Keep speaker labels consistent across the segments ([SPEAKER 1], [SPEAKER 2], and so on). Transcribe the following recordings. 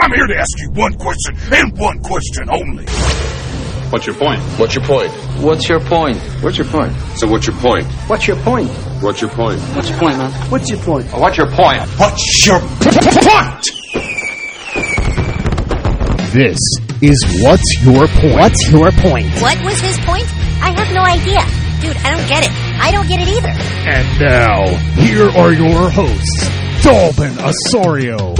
[SPEAKER 1] I'm here to ask you one question and one question only.
[SPEAKER 2] What's your point?
[SPEAKER 3] What's your point?
[SPEAKER 4] What's your point?
[SPEAKER 3] What's your point? So what's your point?
[SPEAKER 5] What's your point?
[SPEAKER 3] What's your point?
[SPEAKER 4] What's your point, man?
[SPEAKER 5] What's your point?
[SPEAKER 2] What's your point?
[SPEAKER 1] What's your point?
[SPEAKER 6] This is What's Your Point?
[SPEAKER 5] What's your point?
[SPEAKER 7] What was his point? I have no idea. Dude, I don't get it. I don't get it either.
[SPEAKER 6] And now, here are your hosts, Dalvin Osorio.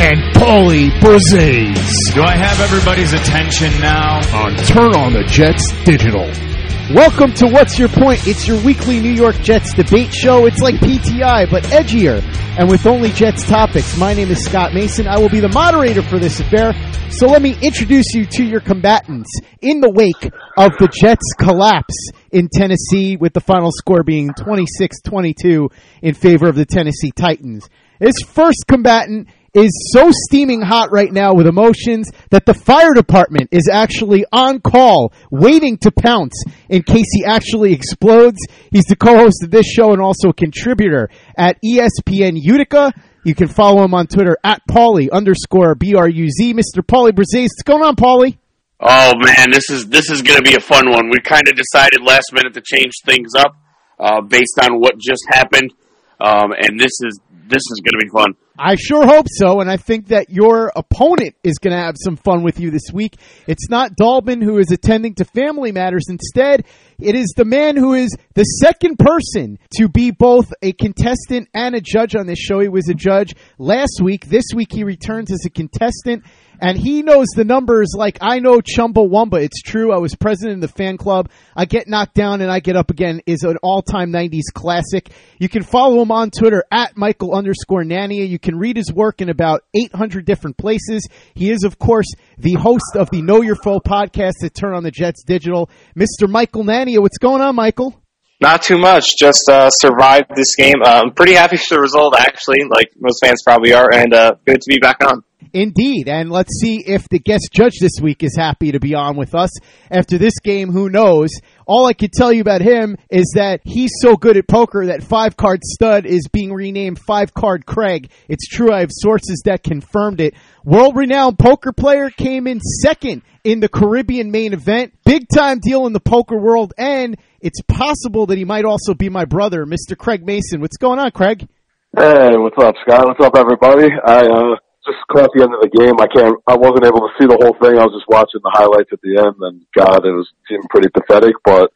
[SPEAKER 6] And Paulie Bruzzese
[SPEAKER 8] Do I have everybody's attention now?
[SPEAKER 6] on Turn on the Jets Digital.
[SPEAKER 5] Welcome to What's Your Point? It's your weekly New York Jets debate show. It's like PTI, but edgier, and with only Jets topics. My name is Scott Mason. I will be the moderator for this affair. So let me introduce you to your combatants in the wake of the Jets' collapse in Tennessee, with the final score being 26-22 in favor of the Tennessee Titans. This first combatant is so steaming hot right now with emotions that the fire department is actually on call, waiting to pounce in case he actually explodes. He's the co-host of this show and also a contributor at ESPN Utica. You can follow him on Twitter at Paulie underscore B-R-U-Z. Mr. Paulie Bruzzese. What's going on, Paulie?
[SPEAKER 9] Oh man, this is this is going to be a fun one. We kind of decided last minute to change things up uh, based on what just happened, um, and this is this is going to be fun.
[SPEAKER 5] I sure hope so, and I think that your opponent is going to have some fun with you this week. It's not Dalvin who is attending to family matters. Instead, it is the man who is the second person to be both a contestant and a judge on this show. He was a judge last week. This week, he returns as a contestant. And he knows the numbers like I know Chumbawamba. It's true. I was president of the fan club. I get knocked down and I get up again is an all-time 90s classic. You can follow him on Twitter at Michael underscore Nania. You can read his work in about 800 different places. He is, of course, the host of the Know Your Foe podcast at Turn on the Jets Digital. Mr. Michael Nania. What's going on, Michael?
[SPEAKER 10] Not too much. Just uh, survived this game. Uh, I'm pretty happy with the result, actually, like most fans probably are, and uh, good to be back on.
[SPEAKER 5] Indeed, and let's see if the guest judge this week is happy to be on with us after this game. Who knows? All I can tell you about him is that he's so good at poker that five card stud is being renamed five card Craig. It's true. I have sources that confirmed it. World renowned poker player came in second in the Caribbean main event. Big time deal in the poker world, and it's possible that he might also be my brother, Mr. Craig Mason. What's going on, Craig?
[SPEAKER 11] Hey, what's up, Scott? What's up, everybody? I uh, just caught the end of the game. I can't. I wasn't able to see the whole thing. I was just watching the highlights at the end, and God, it was seemed pretty pathetic. But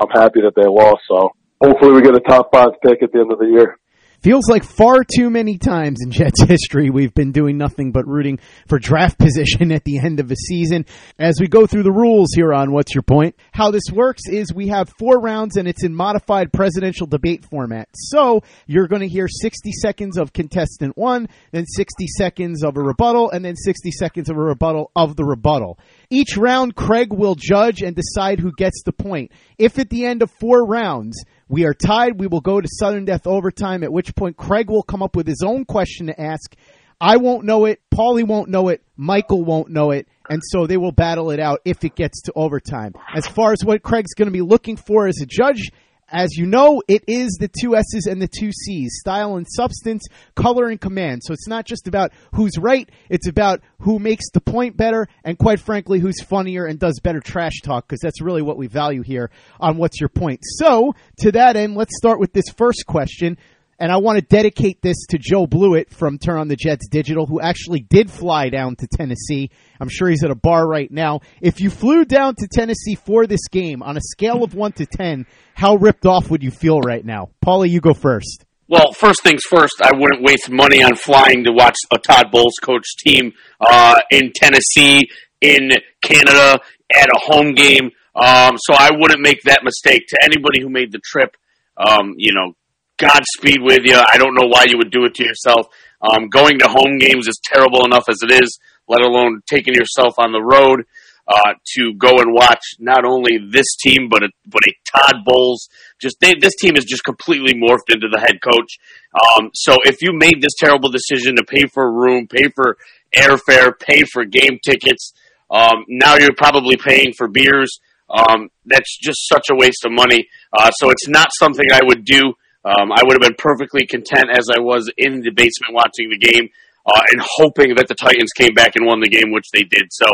[SPEAKER 11] I'm happy that they lost. So hopefully, we get a top five pick at the end of the year.
[SPEAKER 5] Feels like far too many times in Jets history we've been doing nothing but rooting for draft position at the end of a season. As we go through the rules here on What's Your Point, how this works is we have four rounds and it's in modified presidential debate format. So you're going to hear 60 seconds of contestant one, then 60 seconds of a rebuttal, and then 60 seconds of a rebuttal of the rebuttal. Each round, Craig will judge and decide who gets the point. If at the end of four rounds, we are tied. We will go to sudden death overtime, at which point Craig will come up with his own question to ask. I won't know it. Paulie won't know it. Michael won't know it. And so they will battle it out if it gets to overtime. As far as what Craig's going to be looking for as a judge, as you know, it is the two S's and the two C's style and substance, color and command. So it's not just about who's right, it's about who makes the point better, and quite frankly, who's funnier and does better trash talk, because that's really what we value here on What's Your Point. So, to that end, let's start with this first question. And I want to dedicate this to Joe Blewett from Turn on the Jets Digital, who actually did fly down to Tennessee. I'm sure he's at a bar right now. If you flew down to Tennessee for this game on a scale of 1 to 10, how ripped off would you feel right now? Paulie, you go first.
[SPEAKER 9] Well, first things first, I wouldn't waste money on flying to watch a Todd Bowles coach team uh, in Tennessee, in Canada, at a home game. Um, so I wouldn't make that mistake. To anybody who made the trip, um, you know, Godspeed with you. I don't know why you would do it to yourself. Um, going to home games is terrible enough as it is, let alone taking yourself on the road uh, to go and watch not only this team but a, but a Todd Bowles. Just they, this team is just completely morphed into the head coach. Um, so if you made this terrible decision to pay for a room, pay for airfare, pay for game tickets, um, now you're probably paying for beers. Um, that's just such a waste of money. Uh, so it's not something I would do. Um, I would have been perfectly content as I was in the basement watching the game uh, and hoping that the Titans came back and won the game, which they did. So,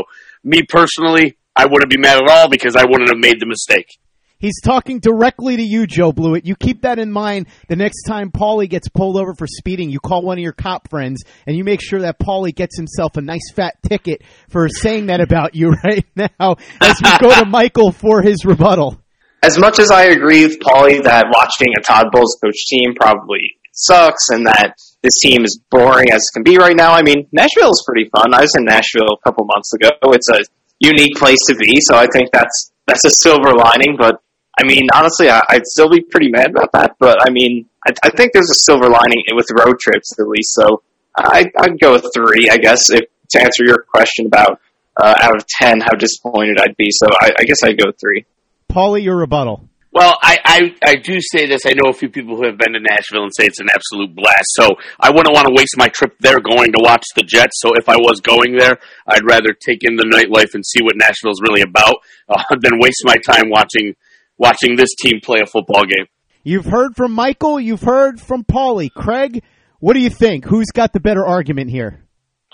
[SPEAKER 9] me personally, I wouldn't be mad at all because I wouldn't have made the mistake.
[SPEAKER 5] He's talking directly to you, Joe Blewett. You keep that in mind the next time Paulie gets pulled over for speeding. You call one of your cop friends and you make sure that Paulie gets himself a nice fat ticket for saying that about you right now as we go to Michael for his rebuttal.
[SPEAKER 10] As much as I agree with Paulie that watching a Todd Bowles coach team probably sucks and that this team is boring as it can be right now, I mean, Nashville is pretty fun. I was in Nashville a couple months ago. It's a unique place to be, so I think that's that's a silver lining, but I mean, honestly, I, would still be pretty mad about that. But I mean, I, I, think there's a silver lining with road trips at least. So I, I'd go with three, I guess, if to answer your question about uh, out of ten how disappointed I'd be. So I, I guess I'd go three.
[SPEAKER 5] Paulie, your rebuttal.
[SPEAKER 9] Well, I, I, I do say this. I know a few people who have been to Nashville and say it's an absolute blast. So I wouldn't want to waste my trip there going to watch the Jets. So if I was going there, I'd rather take in the nightlife and see what Nashville's really about uh, than waste my time watching watching this team play a football game.
[SPEAKER 5] You've heard from Michael. You've heard from Paulie. Craig, what do you think? Who's got the better argument here?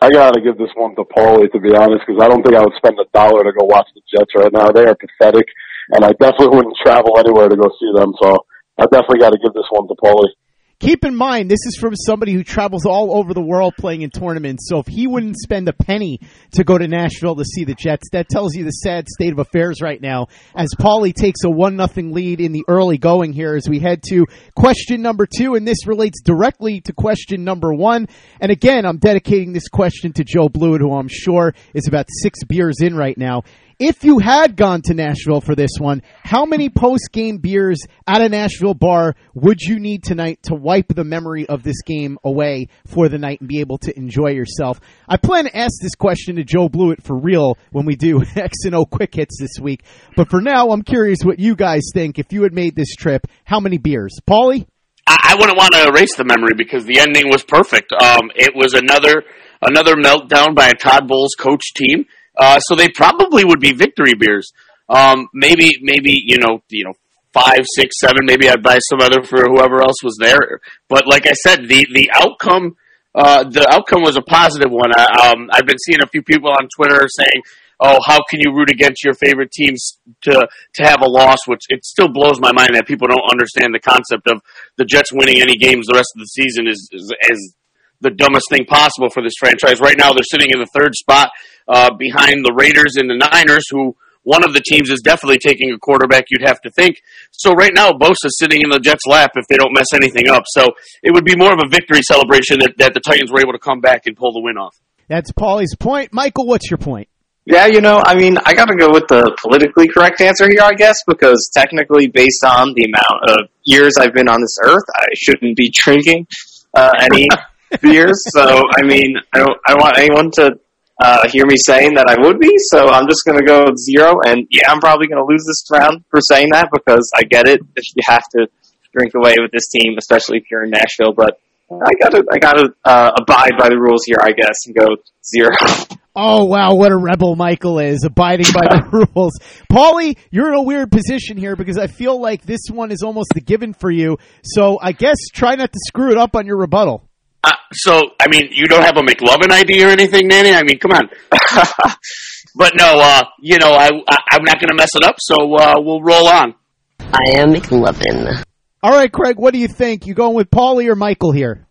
[SPEAKER 11] I gotta give this one to Paulie, to be honest, because I don't think I would spend a dollar to go watch the Jets right now. They are pathetic, and I definitely wouldn't travel anywhere to go see them. So I definitely got to give this one to Paulie
[SPEAKER 5] keep in mind this is from somebody who travels all over the world playing in tournaments. So if he wouldn't spend a penny to go to Nashville to see the Jets, that tells you the sad state of affairs right now. As Paulie takes a one nothing lead in the early going here, as we head to question number two, and this relates directly to question number one. And again, I'm dedicating this question to Joe Blewett, who I'm sure is about six beers in right now. If you had gone to Nashville for this one, how many post game beers at a Nashville bar would you need tonight to wipe the memory of this game away for the night and be able to enjoy yourself? I plan to ask this question to Joe Blewett for real when we do X and O quick hits this week. But for now, I'm curious what you guys think. If you had made this trip, how many beers? Paulie?
[SPEAKER 9] I, wouldn't want to erase the memory because the ending was perfect. Um, it was another another meltdown by a Todd Bowles coach team. Uh, so they probably would be victory beers. Um, maybe, maybe you know, you know, five, six, seven. Maybe I'd buy some other for whoever else was there. But like I said, the the outcome, uh, the outcome was a positive one. I, um, I've been seeing a few people on Twitter saying, "Oh, how can you root against your favorite teams to to have a loss?" Which it still blows my mind that people don't understand the concept of the Jets winning any games the rest of the season is is, is the dumbest thing possible for this franchise. Right now, they're sitting in the third spot uh, behind the Raiders and the Niners, who one of the teams is definitely taking a quarterback, you'd have to think. So right now, Bosa's sitting in the Jets' lap if they don't mess anything up. So it would be more of a victory celebration that, that the Titans were able to come back and pull the win off.
[SPEAKER 5] That's Paulie's point. Michael, what's your point?
[SPEAKER 10] Yeah, you know, I mean, I got to go with the politically correct answer here, I guess, because technically, based on the amount of years I've been on this earth, I shouldn't be drinking uh, any beers. So, I mean, I don't, I don't want anyone to uh, hear me saying that I would be, so I'm just going to go zero. And yeah, I'm probably going to lose this round for saying that because I get it. If you have to drink away with this team, especially if you're in Nashville, but I gotta, I gotta uh, abide by the rules here, I guess, and go zero.
[SPEAKER 5] Oh wow, what a rebel Michael is, abiding by the rules. Paulie, you're in a weird position here because I feel like this one is almost a given for you. So I guess try not to screw it up on your rebuttal.
[SPEAKER 9] Uh, so, I mean, you don't have a McLovin ID or anything, Nanny? I mean, come on. but no, uh, you know, I, I, am not going to mess it up, so uh, we'll roll on.
[SPEAKER 4] I am McLovin.
[SPEAKER 5] All right, Craig, what do you think? You going with Paulie or Michael here?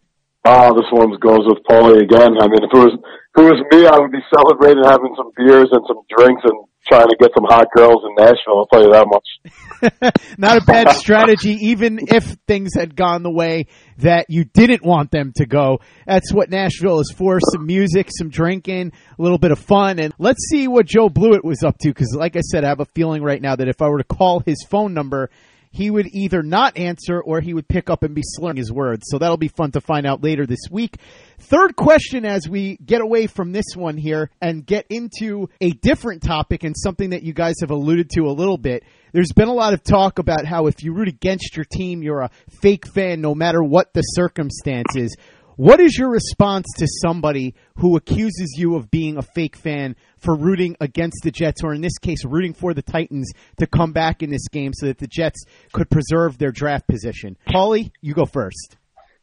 [SPEAKER 11] Oh, this one goes with Paulie again. I mean, if it was if it was me, I would be celebrating having some beers and some drinks and trying to get some hot girls in Nashville. I'll tell you that much.
[SPEAKER 5] Not a bad strategy, even if things had gone the way that you didn't want them to go. That's what Nashville is for: some music, some drinking, a little bit of fun, and let's see what Joe Blewett was up to. Because, like I said, I have a feeling right now that if I were to call his phone number he would either not answer or he would pick up and be slurring his words. So that'll be fun to find out later this week. Third question as we get away from this one here and get into a different topic and something that you guys have alluded to a little bit. There's been a lot of talk about how if you root against your team, you're a fake fan no matter what the circumstances. What is your response to somebody who accuses you of being a fake fan for rooting against the Jets, or in this case, rooting for the Titans to come back in this game so that the Jets could preserve their draft position? Paulie, you go first.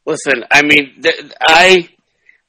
[SPEAKER 9] Listen, I mean, th- I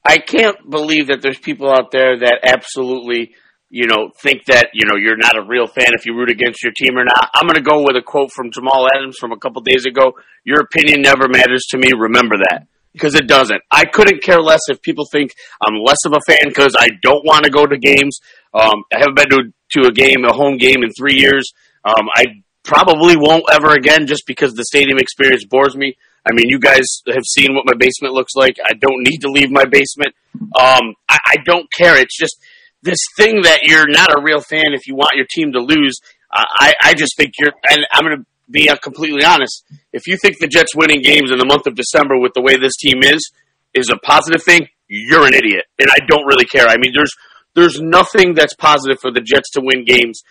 [SPEAKER 9] I can't believe that there's people out there that absolutely, you know, think that you know you're not a real fan if you root against your team or not. I'm going to go with a quote from Jamal Adams from a couple days ago. Your opinion never matters to me. Remember that because it doesn't. I couldn't care less if people think I'm less of a fan because I don't want to go to games. Um, I haven't been to, to a game, a home game in three years. Um, I probably won't ever again just because the stadium experience bores me. I mean, you guys have seen what my basement looks like. I don't need to leave my basement. Um, I, I don't care. It's just this thing that you're not a real fan if you want your team to lose. I, I just think you're, and I'm going to be completely honest. If you think the Jets winning games in the month of December with the way this team is is a positive thing, you're an idiot. And I don't really care. I mean, there's there's nothing that's positive for the Jets to win games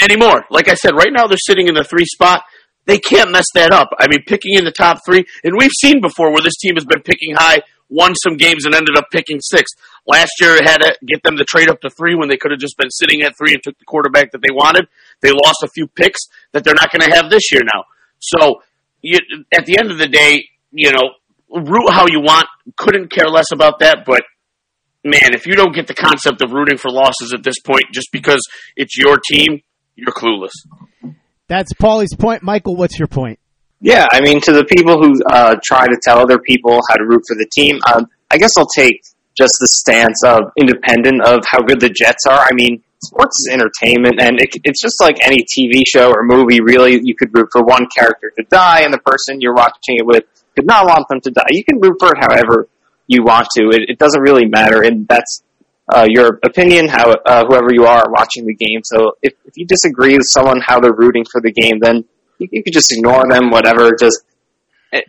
[SPEAKER 9] anymore. Like I said, right now they're sitting in the three spot. They can't mess that up. I mean, picking in the top three, and we've seen before where this team has been picking high, won some games, and ended up picking six. Last year, had to get them to trade up to three when they could have just been sitting at three and took the quarterback that they wanted. They lost a few picks that they're not going to have this year now. So, you, at the end of the day, you know, root how you want. Couldn't care less about that, but man, if you don't get the concept of rooting for losses at this point just because it's your team, you're clueless.
[SPEAKER 5] That's Paulie's point. Michael, what's your point?
[SPEAKER 10] Yeah, I mean, to the people who uh, try to tell other people how to root for the team, um, I guess I'll take just the stance of independent of how good the Jets are. I mean, sports is entertainment, and it, it's just like any TV show or movie. Really, you could root for one character to die, and the person you're watching it with could not want them to die. You can root for it however you want to. It, it doesn't really matter, and that's uh, your opinion, how uh, whoever you are watching the game. So if, if you disagree with someone how they're rooting for the game, then you, you could just ignore them. Whatever. Just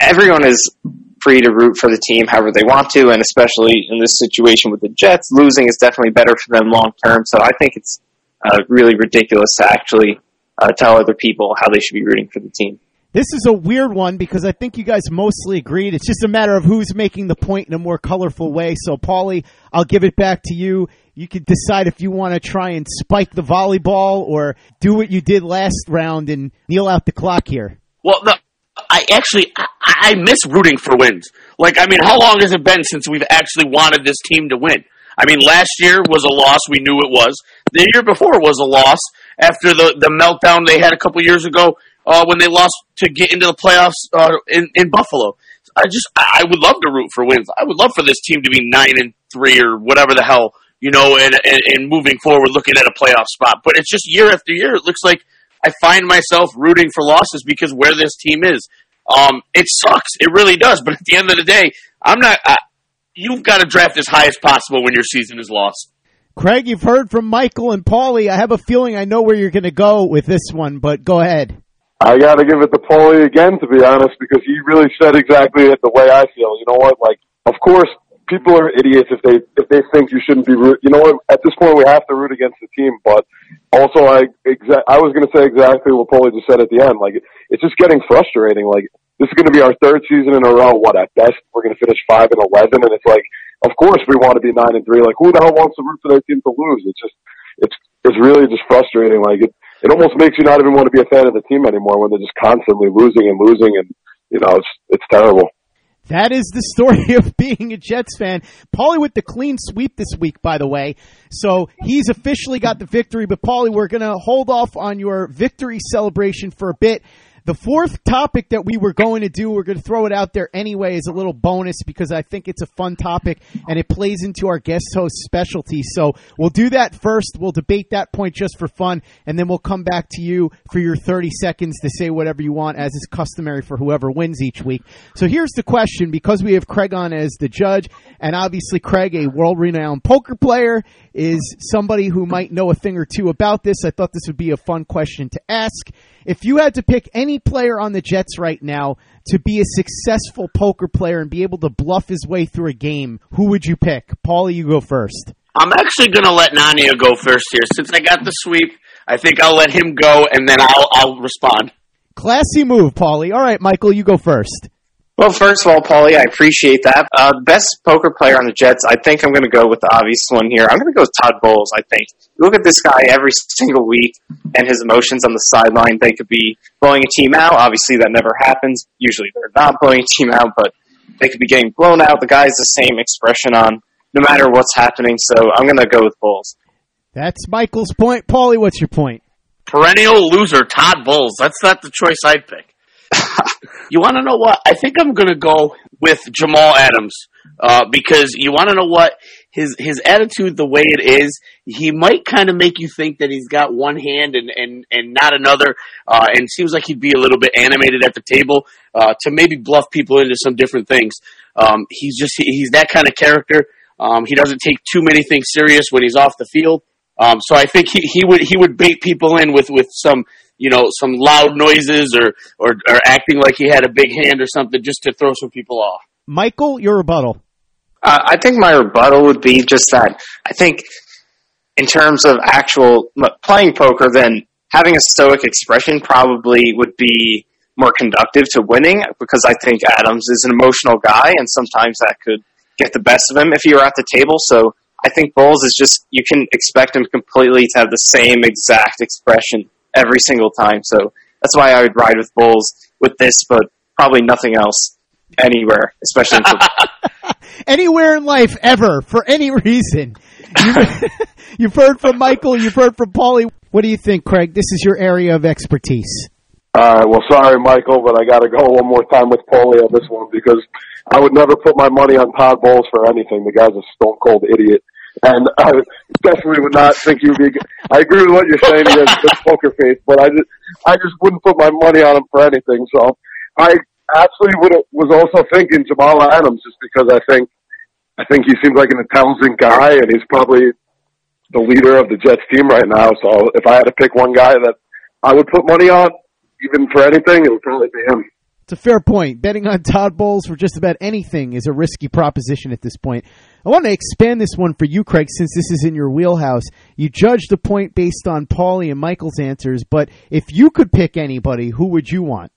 [SPEAKER 10] everyone is free to root for the team however they want to, and especially in this situation with the Jets, losing is definitely better for them long term. So I think it's uh, really ridiculous to actually uh, tell other people how they should be rooting for the team.
[SPEAKER 5] This is a weird one because I think you guys mostly agreed. It's just a matter of who's making the point in a more colorful way. So, Paulie, I'll give it back to you. You can decide if you want to try and spike the volleyball or do what you did last round and kneel out the clock here.
[SPEAKER 9] Well, no, I actually I, I miss rooting for wins. Like, I mean, how long has it been since we've actually wanted this team to win? I mean, last year was a loss. We knew it was. The year before was a loss after the the meltdown they had a couple years ago uh, when they lost to get into the playoffs uh, in in Buffalo. I just I would love to root for wins. I would love for this team to be nine and three or whatever the hell you know, and, and and moving forward, looking at a playoff spot. But it's just year after year. It looks like I find myself rooting for losses because where this team is. Um, it sucks. It really does. But at the end of the day, I'm not. I, you've got to draft as high as possible when your season is lost.
[SPEAKER 5] Craig, you've heard from Michael and Paulie. I have a feeling I know where you're going to go with this one, but go ahead.
[SPEAKER 11] I got to give it to Paulie again, to be honest, because he really said exactly it the way I feel. You know what? Like, of course, people are idiots if they if they think you shouldn't be root. You know what? At this point, we have to root against the team, but also, I exa- I was going to say exactly what Paulie just said at the end. Like, it's just getting frustrating. Like, this is going to be our third season in a row. What at best we're going to finish five and eleven, and it's like, of course we want to be nine and three. Like, who the hell wants to root for their team to lose? It's just, it's it's really just frustrating. Like it it almost makes you not even want to be a fan of the team anymore when they're just constantly losing and losing, and you know it's it's terrible.
[SPEAKER 5] That is the story of being a Jets fan. Paulie with the clean sweep this week, by the way. So he's officially got the victory. But Paulie, we're going to hold off on your victory celebration for a bit. The fourth topic that we were going to do, we're going to throw it out there anyway as a little bonus because I think it's a fun topic and it plays into our guest host specialty. So we'll do that first. We'll debate that point just for fun, and then we'll come back to you for your 30 seconds to say whatever you want, as is customary for whoever wins each week. So here's the question because we have Craig on as the judge, and obviously Craig, a world renowned poker player, is somebody who might know a thing or two about this. I thought this would be a fun question to ask. If you had to pick any player on the Jets right now to be a successful poker player and be able to bluff his way through a game, who would you pick? Paulie, you go first.
[SPEAKER 9] I'm actually going to let Nania go first here. Since I got the sweep, I think I'll let him go, and then I'll, I'll respond.
[SPEAKER 5] Classy move, Paulie. All right, Michael, you go first.
[SPEAKER 10] Well, first of all, Paulie, I appreciate that. Uh, best poker player on the Jets, I think I'm going to go with the obvious one here. I'm going to go with Todd Bowles, I think. You look at this guy every single week and his emotions on the sideline. They could be blowing a team out. Obviously, that never happens. Usually they're not blowing a team out, but they could be getting blown out. The guy's the same expression on no matter what's happening, so I'm going to go with Bowles.
[SPEAKER 5] That's Michael's point. Paulie, what's your point?
[SPEAKER 9] Perennial loser, Todd Bowles. That's not the choice I'd pick. you want to know what? I think I'm going to go with Jamal Adams uh, because you want to know what his his attitude, the way it is, he might kind of make you think that he's got one hand and and and not another, uh, and seems like he'd be a little bit animated at the table uh, to maybe bluff people into some different things. Um, he's just he's that kind of character. Um, he doesn't take too many things serious when he's off the field. Um, so I think he, he would he would bait people in with, with some you know some loud noises or, or or acting like he had a big hand or something just to throw some people off.
[SPEAKER 5] Michael, your rebuttal.
[SPEAKER 10] Uh, I think my rebuttal would be just that. I think in terms of actual playing poker, then having a stoic expression probably would be more conductive to winning because I think Adams is an emotional guy and sometimes that could get the best of him if he were at the table. So I think Bowles is just you can expect him completely to have the same exact expression every single time. So that's why I would ride with Bowles with this, but probably nothing else anywhere, especially in
[SPEAKER 5] anywhere in life ever for any reason. You've, you've heard from Michael. You've heard from Paulie. What do you think, Craig? This is your area of expertise.
[SPEAKER 11] All right. Well, sorry, Michael, but I got to go one more time with Paulie on this one because I would never put my money on Todd Bowles for anything. The guy's a stone cold idiot. And I definitely would not think would be. I agree with what you're saying. He has a good poker face, but I just, I just wouldn't put my money on him for anything. So I actually would was also thinking Jamal Adams, just because I think, I think he seems like an intelligent guy, and he's probably the leader of the Jets team right now. So if I had to pick one guy that I would put money on, even for anything, it would probably be him.
[SPEAKER 5] It's a fair point. Betting on Todd Bowles for just about anything is a risky proposition at this point. I want to expand this one for you, Craig, since this is in your wheelhouse. You judged the point based on Paulie and Michael's answers, but if you could pick anybody, who would you want?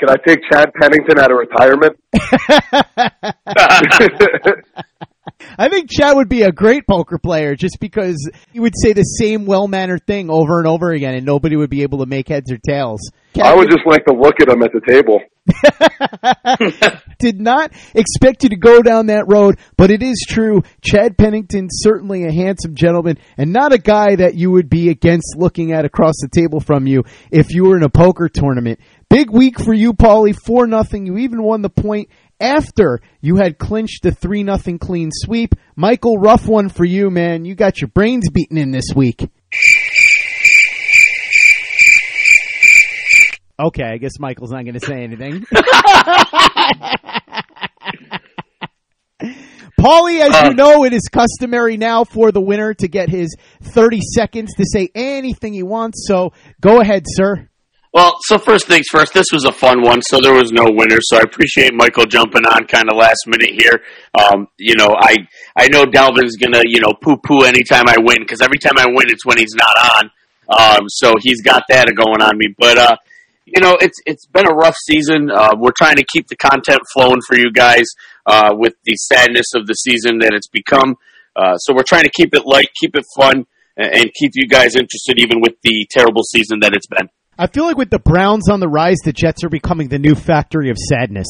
[SPEAKER 11] Can I take Chad Pennington out of retirement?
[SPEAKER 5] I think Chad would be a great poker player just because he would say the same well mannered thing over and over again and nobody would be able to make heads or tails.
[SPEAKER 11] I would just like to look at him at the table.
[SPEAKER 5] Did not expect you to go down that road, but it is true. Chad Pennington, certainly a handsome gentleman and not a guy that you would be against looking at across the table from you if you were in a poker tournament. Big week for you, Paulie. Four nothing. You even won the point after you had clinched the three nothing clean sweep. Michael, rough one for you, man. You got your brains beaten in this week. Okay, I guess Michael's not going to say anything. Paulie, as you uh, know, it is customary now for the winner to get his 30 seconds to say anything he wants. So go ahead, sir.
[SPEAKER 9] Well, so first things first, this was a fun one, so there was no winner. So I appreciate Michael jumping on kind of last minute here. Um, you know, I I know Dalvin's gonna you know poo poo anytime I win because every time I win, it's when he's not on. Um, so he's got that going on me. But uh, you know, it's it's been a rough season. Uh, we're trying to keep the content flowing for you guys uh, with the sadness of the season that it's become. Uh, so we're trying to keep it light, keep it fun, and, and keep you guys interested, even with the terrible season that it's been.
[SPEAKER 5] I feel like with the Browns on the rise, the Jets are becoming the new factory of sadness.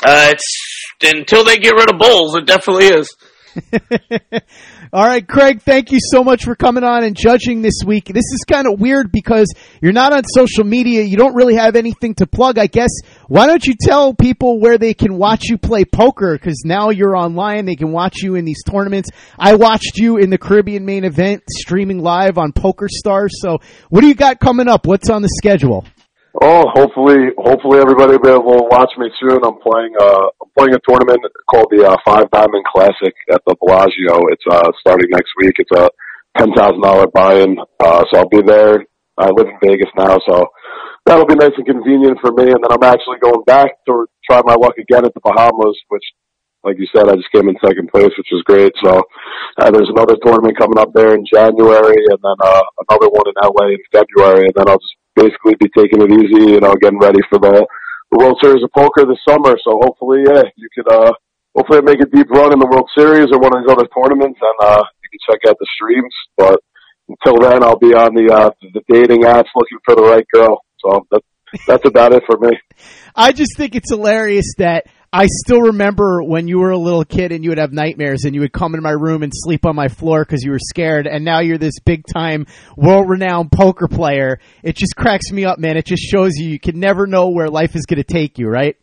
[SPEAKER 9] Uh, it's until they get rid of Bowles, it definitely is.
[SPEAKER 5] All right, Craig, thank you so much for coming on and judging this week. This is kind of weird because you're not on social media. You don't really have anything to plug, I guess. Why don't you tell people where they can watch you play poker? Because now you're online. They can watch you in these tournaments. I watched you in the Caribbean main event streaming live on PokerStars. So what do you got coming up? What's on the schedule?
[SPEAKER 11] Oh, hopefully, hopefully everybody will be able to watch me soon. I'm playing, uh, I'm playing a tournament called the uh, Five Diamond Classic at the Bellagio. It's uh, starting next week. It's a ten thousand dollar buy-in, uh, so I'll be there. I live in Vegas now, so that'll be nice and convenient for me. And then I'm actually going back to try my luck again at the Bahamas, which, like you said, I just came in second place, which was great. So uh, there's another tournament coming up there in January, and then uh, another one in LA in February, and then I'll just basically be taking it easy, you know, getting ready for the, World Series of Poker this summer. So hopefully, yeah, you could. uh Hopefully, make a deep run in the World Series or one of these other tournaments, and uh, you can check out the streams. But until then, I'll be on the uh, the dating apps looking for the right girl. So that's that's about it for me.
[SPEAKER 5] I just think it's hilarious that I still remember when you were a little kid and you would have nightmares and you would come into my room and sleep on my floor because you were scared. And now you're this big time, world renowned poker player. It just cracks me up, man. It just shows you you can never know where life is going to take you, right?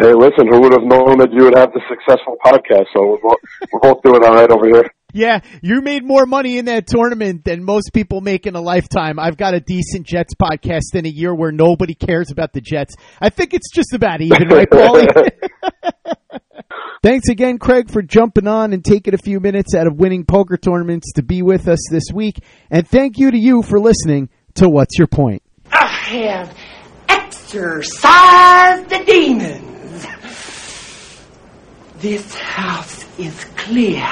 [SPEAKER 11] Hey, listen, who would have known that you would have the successful podcast? So we're both, we're both doing all right over here.
[SPEAKER 5] Yeah, you made more money in that tournament than most people make in a lifetime. I've got a decent Jets podcast in a year where nobody cares about the Jets. I think it's just about even, right, Paulie? Thanks again, Craig, for jumping on and taking a few minutes out of winning poker tournaments to be with us this week. And thank you to you for listening to What's Your Point?
[SPEAKER 12] I have exorcised the demons. This house is clear.